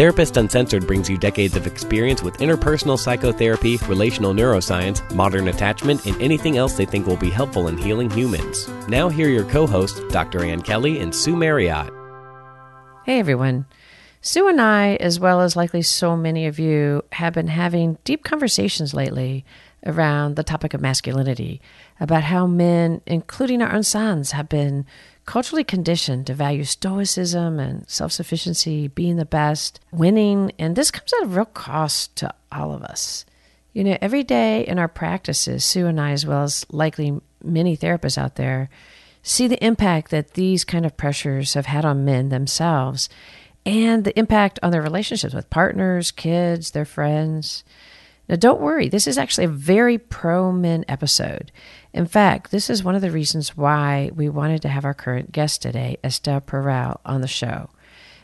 Therapist Uncensored brings you decades of experience with interpersonal psychotherapy, relational neuroscience, modern attachment, and anything else they think will be helpful in healing humans. Now, here are your co hosts, Dr. Ann Kelly and Sue Marriott. Hey, everyone. Sue and I, as well as likely so many of you, have been having deep conversations lately around the topic of masculinity, about how men, including our own sons, have been culturally conditioned to value stoicism and self sufficiency, being the best, winning, and this comes at a real cost to all of us. You know, every day in our practices, Sue and I, as well as likely many therapists out there, see the impact that these kind of pressures have had on men themselves and the impact on their relationships with partners, kids, their friends. Now, don't worry, this is actually a very pro men episode. In fact, this is one of the reasons why we wanted to have our current guest today, Esther Perel, on the show.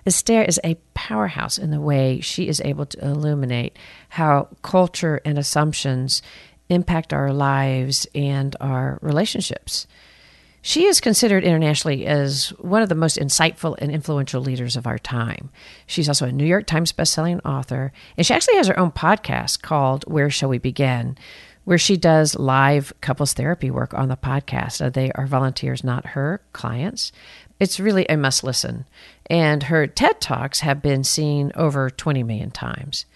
Esther is a powerhouse in the way she is able to illuminate how culture and assumptions impact our lives and our relationships. She is considered internationally as one of the most insightful and influential leaders of our time. She's also a New York Times bestselling author, and she actually has her own podcast called Where Shall We Begin, where she does live couples therapy work on the podcast. Uh, they are volunteers, not her clients. It's really a must listen. And her TED Talks have been seen over 20 million times.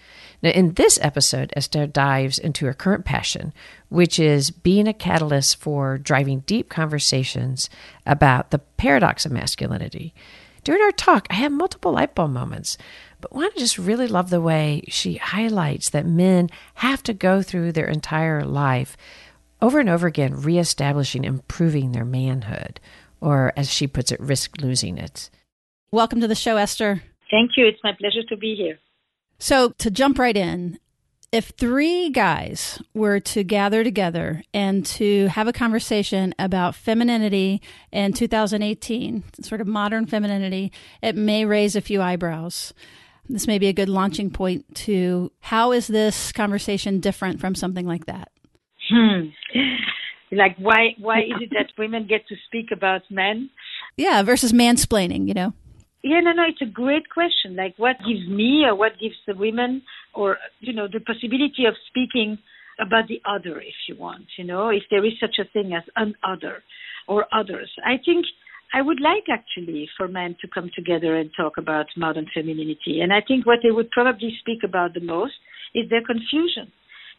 Now, in this episode, Esther dives into her current passion, which is being a catalyst for driving deep conversations about the paradox of masculinity. During our talk, I had multiple light bulb moments, but one I just really love the way she highlights that men have to go through their entire life over and over again, reestablishing, improving their manhood, or as she puts it, risk losing it. Welcome to the show, Esther. Thank you. It's my pleasure to be here. So, to jump right in, if three guys were to gather together and to have a conversation about femininity in 2018, sort of modern femininity, it may raise a few eyebrows. This may be a good launching point to how is this conversation different from something like that? Hmm. Like why why is it that women get to speak about men? Yeah, versus mansplaining, you know. Yeah, no, no, it's a great question. Like, what gives me or what gives the women, or, you know, the possibility of speaking about the other, if you want, you know, if there is such a thing as an other or others. I think I would like actually for men to come together and talk about modern femininity. And I think what they would probably speak about the most is their confusion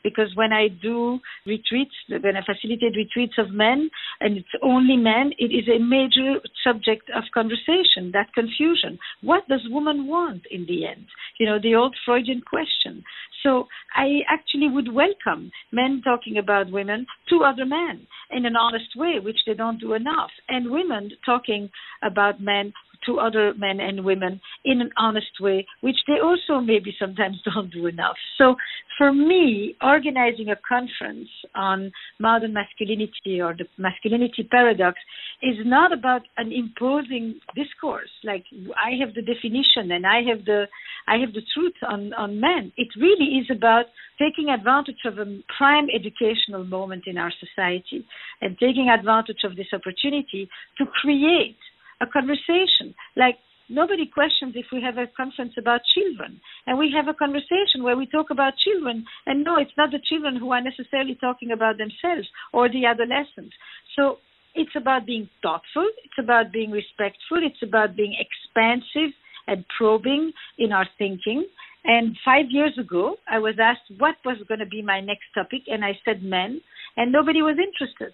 because when I do retreats, when I facilitate retreats of men, and it's only men, it is a major subject of conversation, that confusion. What does woman want in the end? You know, the old Freudian question. So I actually would welcome men talking about women to other men in an honest way, which they don't do enough, and women talking about men to other men and women in an honest way, which they also maybe sometimes don't do enough. So for me, organizing a conference on modern masculinity or the masculinity paradox is not about an imposing discourse. Like I have the definition and I have the I have the truth on, on men. It really is about taking advantage of a prime educational moment in our society and taking advantage of this opportunity to create a conversation. Like nobody questions if we have a conference about children. And we have a conversation where we talk about children. And no it's not the children who are necessarily talking about themselves or the adolescents. So it's about being thoughtful. It's about being respectful. It's about being expansive and probing in our thinking. And five years ago i was asked what was going to be my next topic. And i said men. And nobody was interested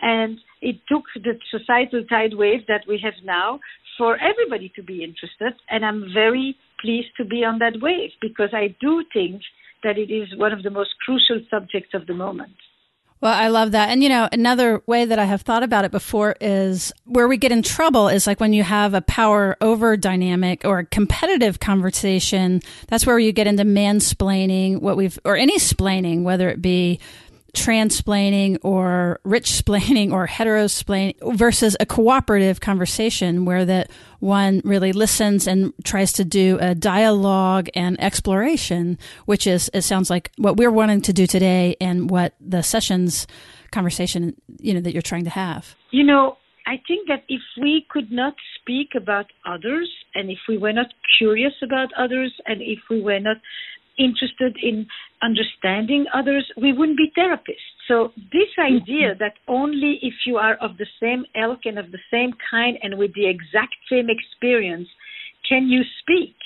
and it took the societal tide wave that we have now for everybody to be interested. And I'm very pleased to be on that wave because I do think that it is one of the most crucial subjects of the moment. Well, I love that. And, you know, another way that I have thought about it before is where we get in trouble is like when you have a power over dynamic or a competitive conversation. That's where you get into mansplaining, what we've, or any splaining, whether it be transplaining or rich splaining or heterosplaining versus a cooperative conversation where that one really listens and tries to do a dialogue and exploration, which is, it sounds like what we're wanting to do today and what the sessions conversation, you know, that you're trying to have. You know, I think that if we could not speak about others and if we were not curious about others and if we were not interested in understanding others, we wouldn't be therapists. So this idea that only if you are of the same ilk and of the same kind and with the exact same experience can you speak,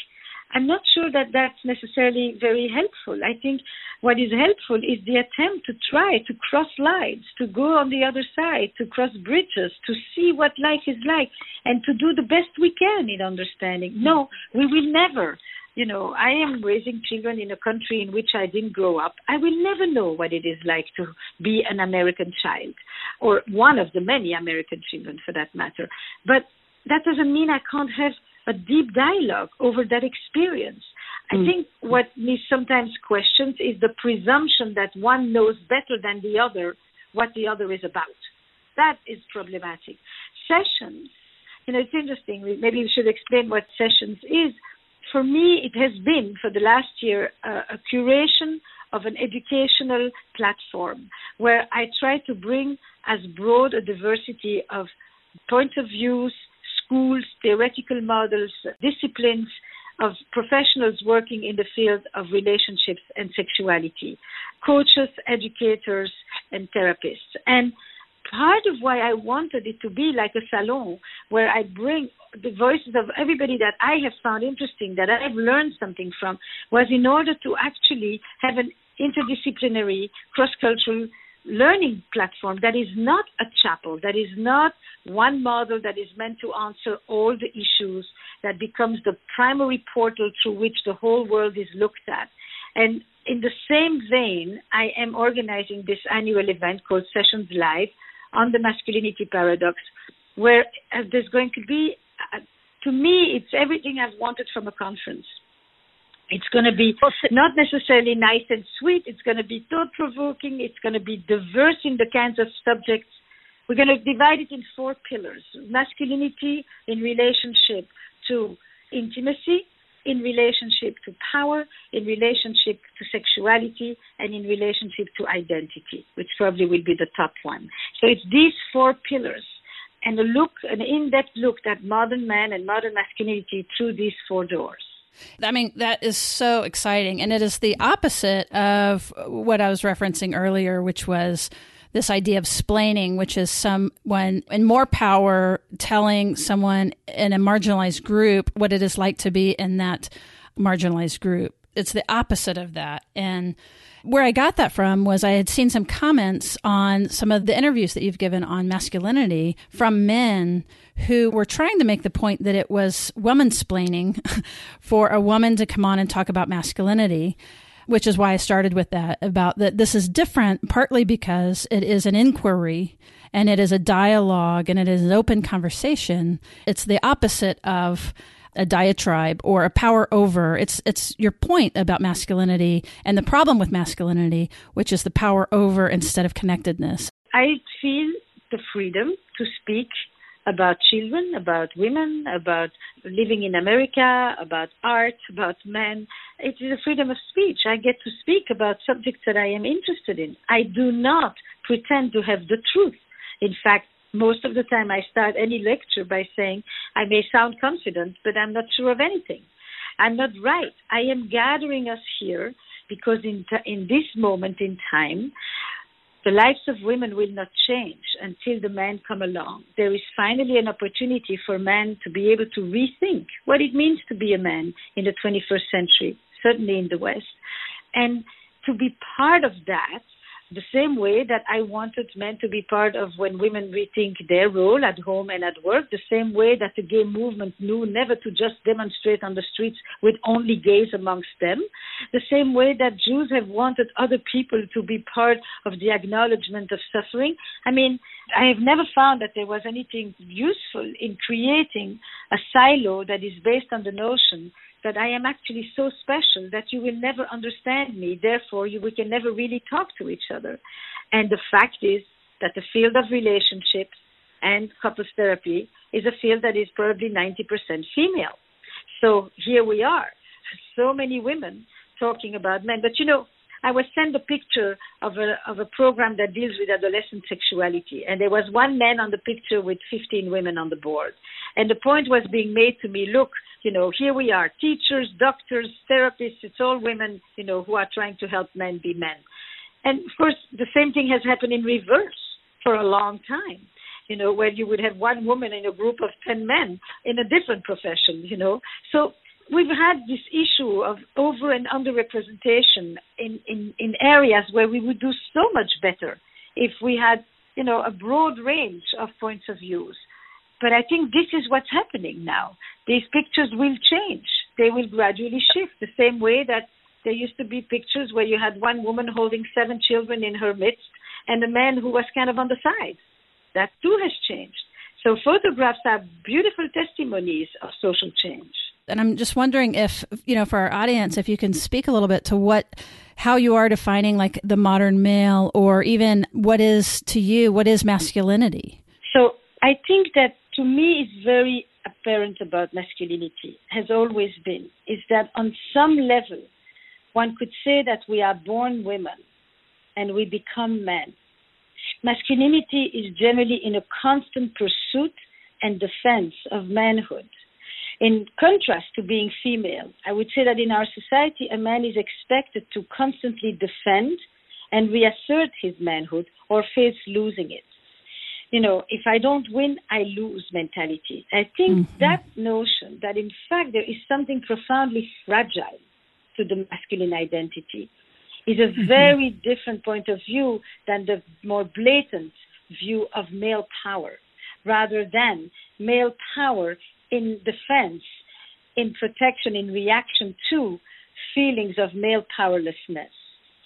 I'm not sure that that's necessarily very helpful. I think what is helpful is the attempt to try to cross lines, to go on the other side, to cross bridges, to see what life is like, and to do the best we can in understanding. No, we will never you know, I am raising children in a country in which I didn't grow up. I will never know what it is like to be an American child, or one of the many American children for that matter. But that doesn't mean I can't have a deep dialogue over that experience. I mm. think what me sometimes questions is the presumption that one knows better than the other what the other is about. That is problematic. Sessions, you know, it's interesting. Maybe we should explain what sessions is for me, it has been for the last year uh, a curation of an educational platform where I try to bring as broad a diversity of point of views, schools, theoretical models, disciplines of professionals working in the field of relationships and sexuality, coaches, educators, and therapists. And part of why I wanted it to be like a salon where I bring the voices of everybody that I have found interesting, that I've learned something from, was in order to actually have an interdisciplinary, cross cultural learning platform that is not a chapel, that is not one model that is meant to answer all the issues, that becomes the primary portal through which the whole world is looked at. And in the same vein, I am organizing this annual event called Sessions Live on the masculinity paradox, where there's going to be, uh, to me, it's everything I've wanted from a conference. It's going to be not necessarily nice and sweet. It's going to be thought provoking. It's going to be diverse in the kinds of subjects. We're going to divide it in four pillars masculinity in relationship to intimacy, in relationship to power, in relationship to sexuality, and in relationship to identity, which probably will be the top one. So it's these four pillars and a look, an in-depth look at modern man and modern masculinity through these four doors. I mean, that is so exciting. And it is the opposite of what I was referencing earlier, which was this idea of splaining, which is someone in more power telling someone in a marginalized group what it is like to be in that marginalized group. It's the opposite of that. And where I got that from was I had seen some comments on some of the interviews that you've given on masculinity from men who were trying to make the point that it was woman splaining for a woman to come on and talk about masculinity which is why I started with that about that this is different partly because it is an inquiry and it is a dialogue and it is an open conversation. It's the opposite of a diatribe or a power over. It's it's your point about masculinity and the problem with masculinity, which is the power over instead of connectedness. I feel the freedom to speak about children, about women, about living in America, about art, about men. It is a freedom of speech. I get to speak about subjects that I am interested in. I do not pretend to have the truth. In fact, most of the time I start any lecture by saying, I may sound confident, but I'm not sure of anything. I'm not right. I am gathering us here because in, t- in this moment in time, the lives of women will not change until the men come along. There is finally an opportunity for men to be able to rethink what it means to be a man in the 21st century, certainly in the West, and to be part of that the same way that I wanted men to be part of when women rethink their role at home and at work, the same way that the gay movement knew never to just demonstrate on the streets with only gays amongst them, the same way that Jews have wanted other people to be part of the acknowledgement of suffering. I mean, I have never found that there was anything useful in creating a silo that is based on the notion that I am actually so special that you will never understand me. Therefore, you, we can never really talk to each other. And the fact is that the field of relationships and couples therapy is a field that is probably 90% female. So here we are, so many women talking about men. But you know, I was sent a picture of a of a program that deals with adolescent sexuality, and there was one man on the picture with 15 women on the board. And the point was being made to me, look, you know, here we are, teachers, doctors, therapists, it's all women, you know, who are trying to help men be men. And of course, the same thing has happened in reverse for a long time, you know, where you would have one woman in a group of 10 men in a different profession, you know. So we've had this issue of over and under representation in, in, in areas where we would do so much better if we had, you know, a broad range of points of views. But I think this is what's happening now. These pictures will change. They will gradually shift the same way that there used to be pictures where you had one woman holding seven children in her midst and a man who was kind of on the side. That too has changed. So photographs are beautiful testimonies of social change. And I'm just wondering if, you know, for our audience, if you can speak a little bit to what, how you are defining like the modern male or even what is to you, what is masculinity? So I think that to me is very apparent about masculinity, has always been, is that on some level, one could say that we are born women and we become men. Masculinity is generally in a constant pursuit and defense of manhood. In contrast to being female, I would say that in our society, a man is expected to constantly defend and reassert his manhood or face losing it. You know, if I don't win, I lose mentality. I think mm-hmm. that notion that in fact there is something profoundly fragile to the masculine identity is a mm-hmm. very different point of view than the more blatant view of male power, rather than male power in defense, in protection, in reaction to feelings of male powerlessness.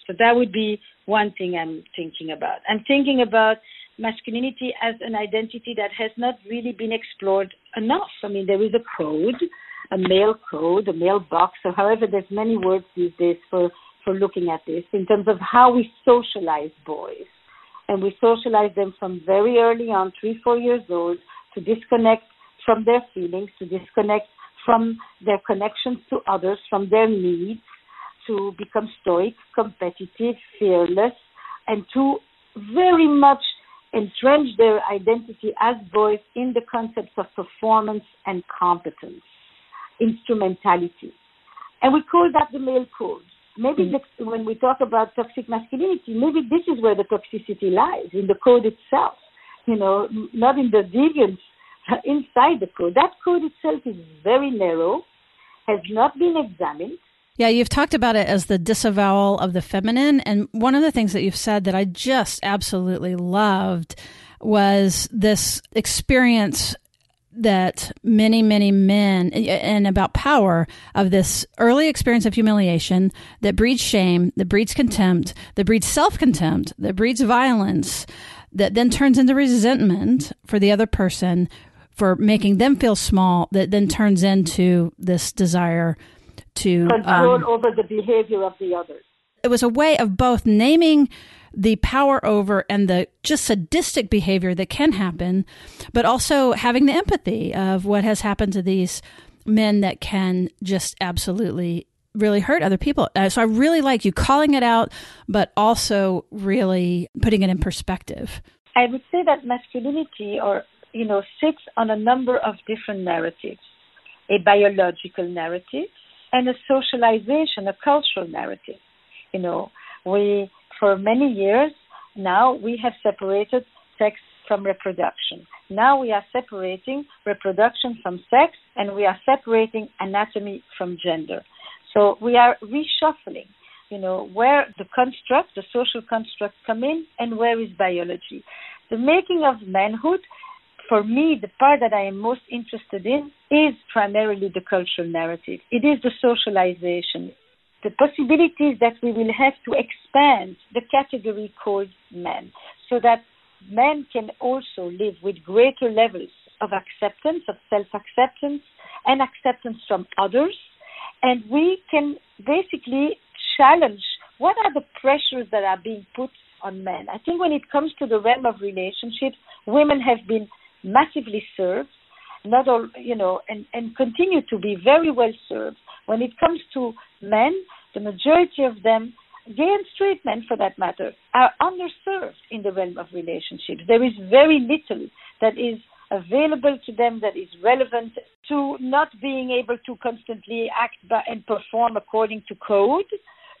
So that would be one thing I'm thinking about. I'm thinking about masculinity as an identity that has not really been explored enough. I mean, there is a code, a male code, a male box, or however, there's many words these days for, for looking at this in terms of how we socialize boys. And we socialize them from very early on, three, four years old, to disconnect from their feelings, to disconnect from their connections to others, from their needs, to become stoic, competitive, fearless, and to very much entrench their identity as boys in the concepts of performance and competence, instrumentality. And we call that the male code. Maybe mm. the, when we talk about toxic masculinity, maybe this is where the toxicity lies, in the code itself, you know, not in the deviance inside the code. That code itself is very narrow, has not been examined. Yeah, you've talked about it as the disavowal of the feminine. And one of the things that you've said that I just absolutely loved was this experience that many, many men and about power of this early experience of humiliation that breeds shame, that breeds contempt, that breeds self contempt, that breeds violence, that then turns into resentment for the other person, for making them feel small that then turns into this desire to control um, over the behavior of the others. It was a way of both naming the power over and the just sadistic behavior that can happen, but also having the empathy of what has happened to these men that can just absolutely really hurt other people. Uh, so I really like you calling it out, but also really putting it in perspective. I would say that masculinity or you know, sits on a number of different narratives a biological narrative and a socialization, a cultural narrative. You know, we, for many years now, we have separated sex from reproduction. Now we are separating reproduction from sex and we are separating anatomy from gender. So we are reshuffling you know, where the construct, the social construct come in and where is biology. The making of manhood, for me, the part that I am most interested in is primarily the cultural narrative. It is the socialization, the possibilities that we will have to expand the category called man so that men can also live with greater levels of acceptance, of self acceptance, and acceptance from others. And we can basically challenge what are the pressures that are being put on men. I think when it comes to the realm of relationships, women have been massively served, not all, you know, and, and continue to be very well served. When it comes to men, the majority of them, gay and straight men for that matter, are underserved in the realm of relationships. There is very little that is available to them that is relevant to not being able to constantly act and perform according to code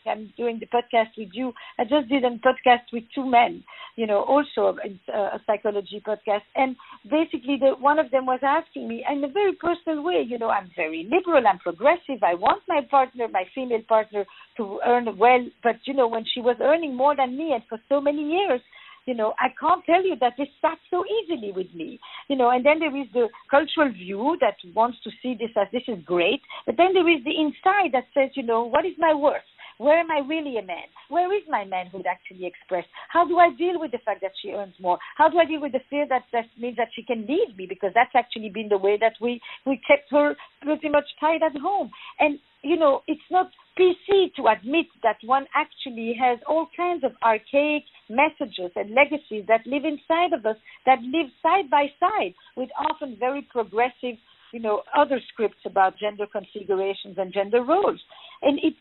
I'm doing the podcast with you. I just did a podcast with two men, you know, also a, a psychology podcast. And basically, the, one of them was asking me in a very personal way, you know, I'm very liberal, I'm progressive. I want my partner, my female partner, to earn well. But, you know, when she was earning more than me and for so many years, you know, I can't tell you that this sat so easily with me, you know, and then there is the cultural view that wants to see this as this is great, but then there is the inside that says, you know, what is my worth? Where am I really a man? Where is my manhood actually expressed? How do I deal with the fact that she earns more? How do I deal with the fear that that means that she can leave me? Because that's actually been the way that we we kept her pretty much tied at home. And you know, it's not PC to admit that one actually has all kinds of archaic messages and legacies that live inside of us, that live side by side with often very progressive you know, other scripts about gender configurations and gender roles. And that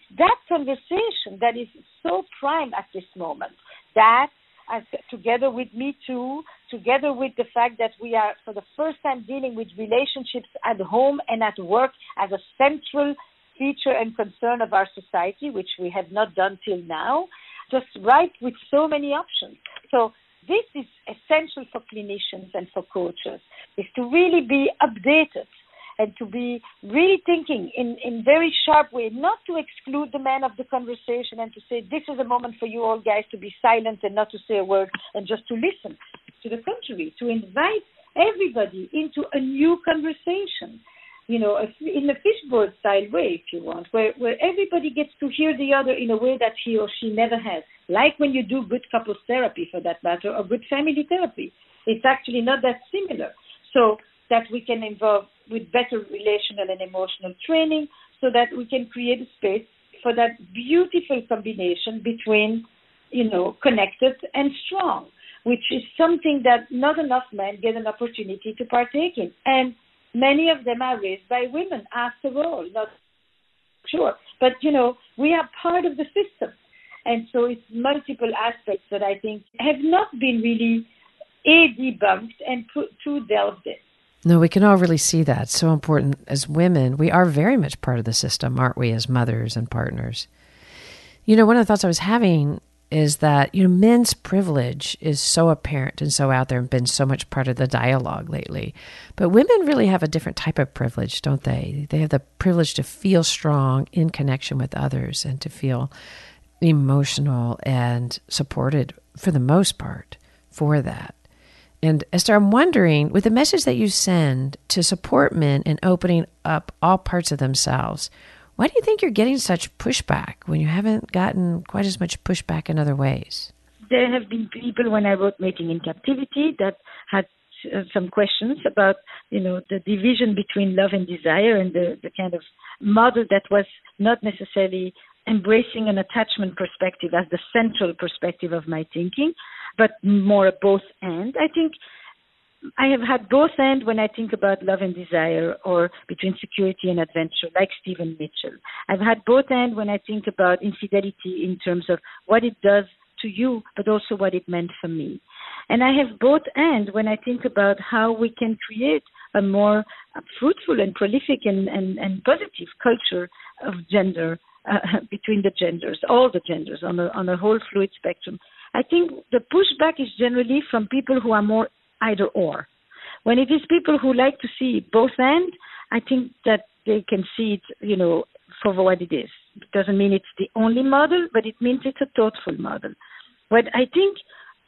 conversation that is so prime at this moment. That, as, together with Me Too, together with the fact that we are for the first time dealing with relationships at home and at work as a central feature and concern of our society, which we have not done till now, just right with so many options. So this is essential for clinicians and for coaches, is to really be updated and to be really thinking in, in very sharp way, not to exclude the man of the conversation and to say, this is a moment for you all guys to be silent and not to say a word and just to listen. To the contrary, to invite everybody into a new conversation you know, in a fishbowl style way, if you want, where, where everybody gets to hear the other in a way that he or she never has. Like when you do good couples therapy, for that matter, or good family therapy. It's actually not that similar. So that we can involve with better relational and emotional training so that we can create a space for that beautiful combination between, you know, connected and strong, which is something that not enough men get an opportunity to partake in. And many of them are raised by women after all, not sure. But, you know, we are part of the system. And so it's multiple aspects that I think have not been really a debunked and put, to delved in. No, we can all really see that. So important as women. We are very much part of the system, aren't we, as mothers and partners? You know, one of the thoughts I was having is that, you know, men's privilege is so apparent and so out there and been so much part of the dialogue lately. But women really have a different type of privilege, don't they? They have the privilege to feel strong in connection with others and to feel emotional and supported for the most part for that. And Esther, I'm wondering, with the message that you send to support men in opening up all parts of themselves, why do you think you're getting such pushback when you haven't gotten quite as much pushback in other ways? There have been people when I wrote Mating in Captivity that had uh, some questions about, you know, the division between love and desire and the, the kind of model that was not necessarily embracing an attachment perspective as the central perspective of my thinking, but more both and. I think I have had both and when I think about love and desire or between security and adventure, like Stephen Mitchell. I've had both and when I think about infidelity in terms of what it does to you, but also what it meant for me. And I have both and when I think about how we can create a more fruitful and prolific and, and, and positive culture of gender uh, between the genders, all the genders on a, on a whole fluid spectrum. I think the pushback is generally from people who are more either or. When it is people who like to see both and, I think that they can see it, you know, for what it is. It doesn't mean it's the only model, but it means it's a thoughtful model. What I think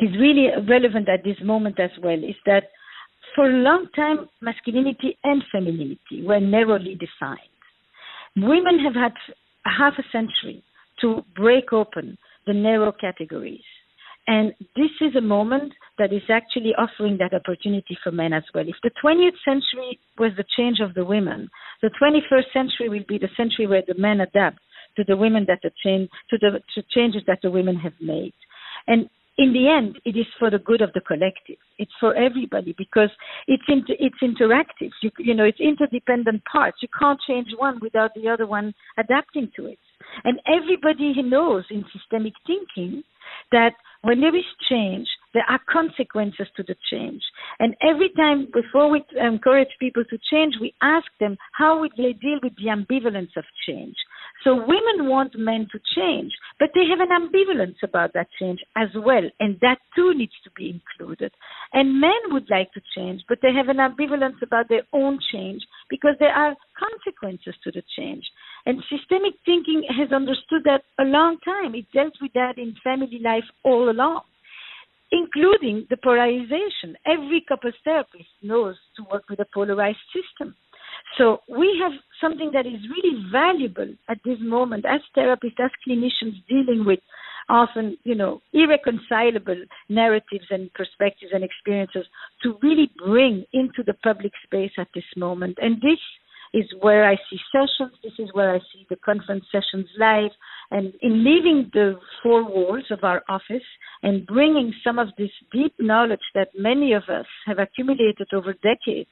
is really relevant at this moment as well is that for a long time, masculinity and femininity were narrowly defined. Women have had half a century to break open the narrow categories. And this is a moment that is actually offering that opportunity for men as well. If the 20th century was the change of the women, the 21st century will be the century where the men adapt to the women that are change, to the to changes that the women have made. And in the end, it is for the good of the collective. It's for everybody because it's inter- it's interactive. You, you know, it's interdependent parts. You can't change one without the other one adapting to it. And everybody knows in systemic thinking that when there is change, there are consequences to the change. And every time before we encourage people to change, we ask them how would they deal with the ambivalence of change. So women want men to change, but they have an ambivalence about that change as well, and that too needs to be included. And men would like to change, but they have an ambivalence about their own change because there are consequences to the change. And systemic thinking has understood that a long time. It dealt with that in family life all along, including the polarization. Every couple therapist knows to work with a polarized system. So we have something that is really valuable at this moment as therapists, as clinicians dealing with often, you know, irreconcilable narratives and perspectives and experiences to really bring into the public space at this moment. And this is where I see sessions. This is where I see the conference sessions live. And in leaving the four walls of our office and bringing some of this deep knowledge that many of us have accumulated over decades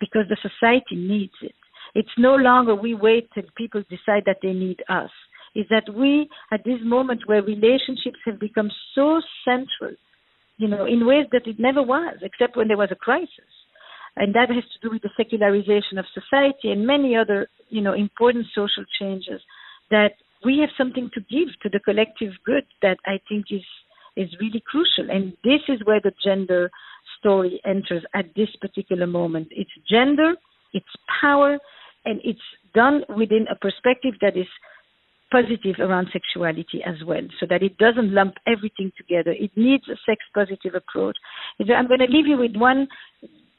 because the society needs it. It's no longer we wait till people decide that they need us. Is that we, at this moment where relationships have become so central, you know, in ways that it never was, except when there was a crisis and that has to do with the secularization of society and many other, you know, important social changes that we have something to give to the collective good that I think is is really crucial. And this is where the gender story enters at this particular moment. It's gender, it's power, and it's done within a perspective that is positive around sexuality as well, so that it doesn't lump everything together. It needs a sex positive approach. I'm going to leave you with one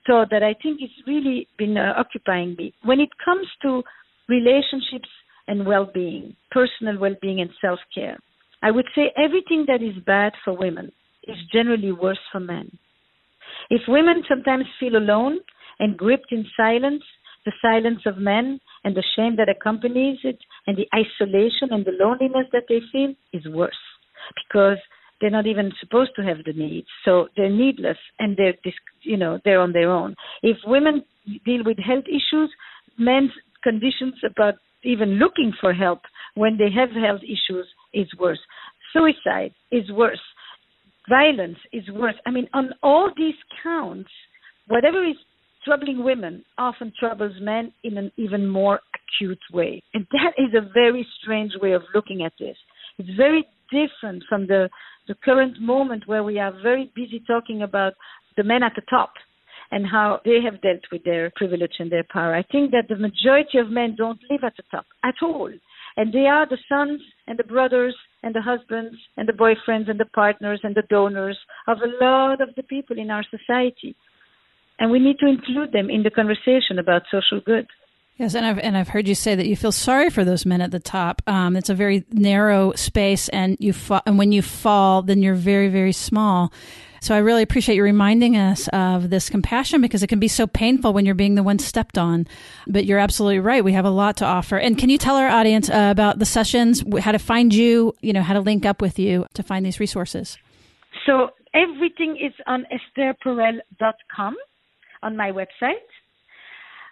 thought that I think has really been uh, occupying me. When it comes to relationships and well being, personal well being, and self care, I would say everything that is bad for women is generally worse for men. If women sometimes feel alone and gripped in silence, the silence of men and the shame that accompanies it, and the isolation and the loneliness that they feel is worse because they're not even supposed to have the needs, so they're needless and they're you know they're on their own. If women deal with health issues, men's conditions about even looking for help when they have health issues is worse. Suicide is worse. Violence is worse. I mean, on all these counts, whatever is troubling women often troubles men in an even more acute way. And that is a very strange way of looking at this. It's very different from the the current moment where we are very busy talking about the men at the top and how they have dealt with their privilege and their power. I think that the majority of men don't live at the top at all. And they are the sons and the brothers and the husbands and the boyfriends and the partners and the donors of a lot of the people in our society. And we need to include them in the conversation about social good. Yes, and I've and I've heard you say that you feel sorry for those men at the top. Um, it's a very narrow space, and you fa- and when you fall, then you're very very small. So I really appreciate you reminding us of this compassion because it can be so painful when you're being the one stepped on. But you're absolutely right. We have a lot to offer. And can you tell our audience uh, about the sessions, how to find you, you know, how to link up with you to find these resources? So everything is on estherperel.com on my website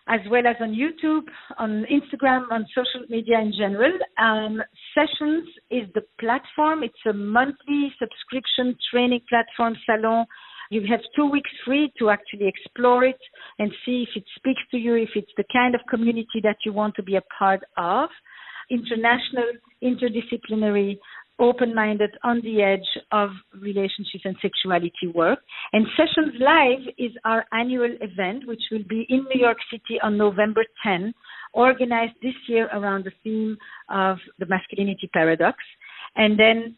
as well as on YouTube, on Instagram, on social media in general. Um, Sessions is the platform. It's a monthly subscription training platform salon. You have two weeks free to actually explore it and see if it speaks to you, if it's the kind of community that you want to be a part of. International, interdisciplinary, open minded, on the edge of relationships and sexuality work. And Sessions Live is our annual event, which will be in New York City on November 10, organized this year around the theme of the masculinity paradox. And then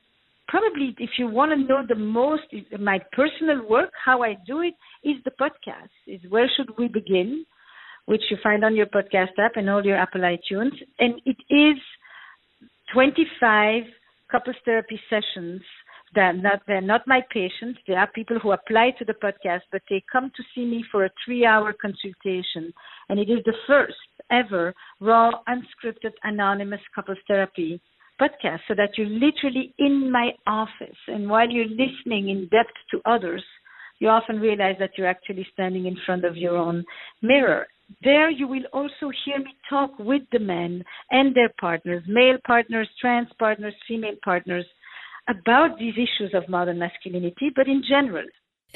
probably if you want to know the most my personal work, how I do it is the podcast. Is where should we begin? Which you find on your podcast app and all your Apple iTunes. And it is 25 couples therapy sessions they're not they're not my patients. They are people who apply to the podcast, but they come to see me for a three-hour consultation, and it is the first ever raw, unscripted, anonymous couples therapy podcast. So that you're literally in my office, and while you're listening in depth to others, you often realize that you're actually standing in front of your own mirror. There you will also hear me talk with the men and their partners, male partners, trans partners, female partners, about these issues of modern masculinity, but in general.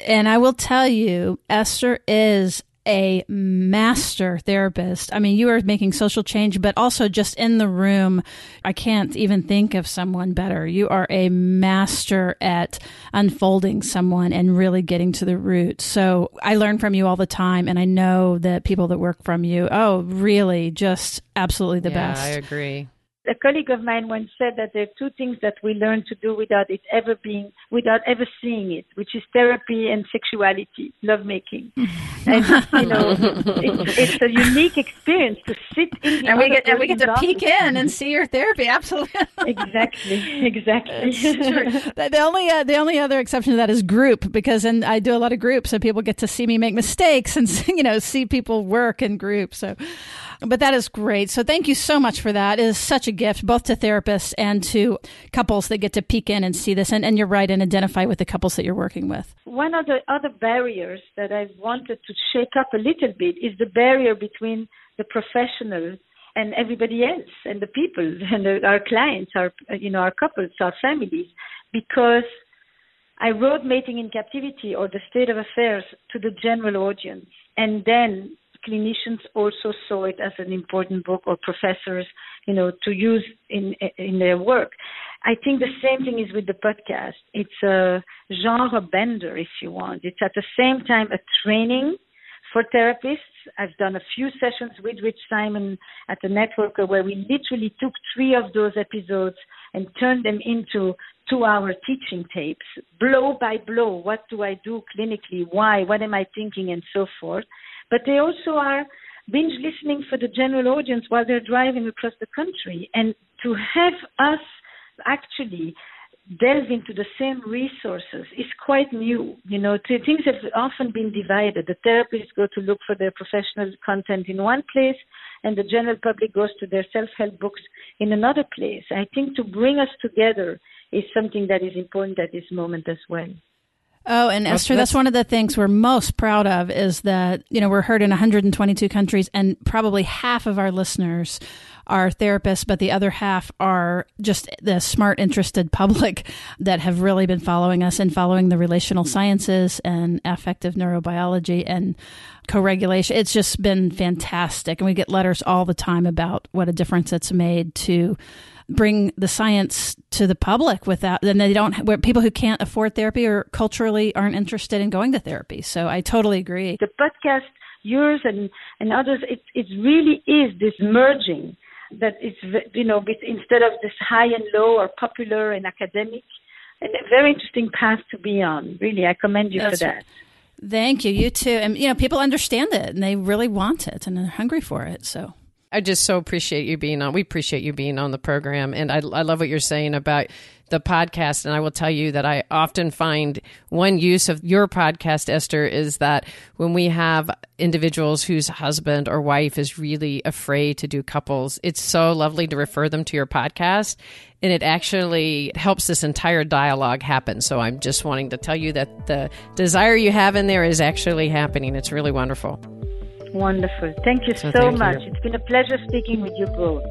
And I will tell you, Esther is a master therapist. I mean, you are making social change, but also just in the room. I can't even think of someone better. You are a master at unfolding someone and really getting to the root. So I learn from you all the time. And I know that people that work from you, oh, really just absolutely the yeah, best. I agree a colleague of mine once said that there are two things that we learn to do without it ever being, without ever seeing it, which is therapy and sexuality, lovemaking. and you know, it's, it's, a unique experience to sit in the and we get and we get to peek in and see your therapy. Absolutely, exactly, exactly. the only uh, the only other exception to that is group because and I do a lot of groups, so people get to see me make mistakes and you know see people work in groups. So but that is great. So thank you so much for that. It is such a gift, both to therapists and to couples that get to peek in and see this. And, and you're right, and identify with the couples that you're working with. One of the other barriers that I've wanted to shake up a little bit is the barrier between the professional and everybody else and the people and the, our clients, our you know our couples, our families, because I wrote Mating in Captivity or The State of Affairs to the general audience, and then clinicians also saw it as an important book or professors, you know, to use in in their work. I think the same thing is with the podcast. It's a genre bender, if you want. It's at the same time a training for therapists. I've done a few sessions with Rich Simon at the Networker where we literally took three of those episodes and turned them into two hour teaching tapes, blow by blow. What do I do clinically? Why? What am I thinking? And so forth but they also are binge listening for the general audience while they're driving across the country. And to have us actually delve into the same resources is quite new. You know, things have often been divided. The therapists go to look for their professional content in one place, and the general public goes to their self-help books in another place. I think to bring us together is something that is important at this moment as well. Oh, and Esther, that's, that's, one of the things we're most proud of is that, you know, we're heard in 122 countries and probably half of our listeners are therapists, but the other half are just the smart, interested public that have really been following us and following the relational sciences and affective neurobiology and co-regulation. It's just been fantastic. And we get letters all the time about what a difference it's made to bring the science to the public without then they don't where people who can't afford therapy or culturally aren't interested in going to therapy so i totally agree the podcast yours and and others it it really is this merging that it's you know instead of this high and low or popular and academic and a very interesting path to be on really i commend you That's for that Thank you. You too. And, you know, people understand it and they really want it and they're hungry for it. So I just so appreciate you being on. We appreciate you being on the program, and I, I love what you're saying about the podcast. And I will tell you that I often find one use of your podcast, Esther, is that when we have individuals whose husband or wife is really afraid to do couples, it's so lovely to refer them to your podcast. And it actually helps this entire dialogue happen. So I'm just wanting to tell you that the desire you have in there is actually happening. It's really wonderful. Wonderful. Thank you so, so thank much. You. It's been a pleasure speaking with you both.